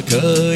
Kar